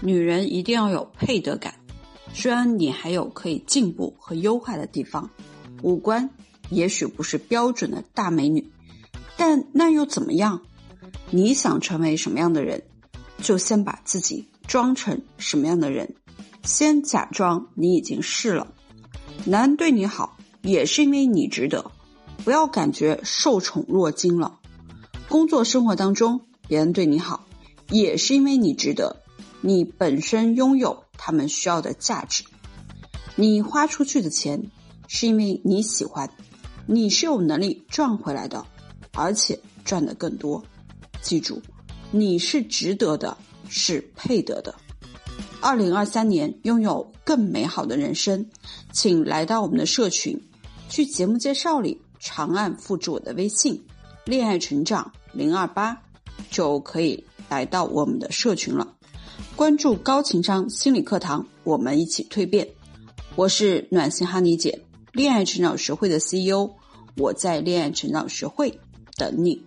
女人一定要有配得感。虽然你还有可以进步和优化的地方，五官也许不是标准的大美女，但那又怎么样？你想成为什么样的人，就先把自己装成什么样的人，先假装你已经是了。男人对你好，也是因为你值得，不要感觉受宠若惊了。工作生活当中，别人对你好，也是因为你值得，你本身拥有他们需要的价值。你花出去的钱，是因为你喜欢，你是有能力赚回来的，而且赚得更多。记住，你是值得的，是配得的。二零二三年拥有更美好的人生，请来到我们的社群，去节目介绍里长按复制我的微信“恋爱成长零二八”，就可以来到我们的社群了。关注高情商心理课堂，我们一起蜕变。我是暖心哈尼姐，恋爱成长学会的 CEO，我在恋爱成长学会等你。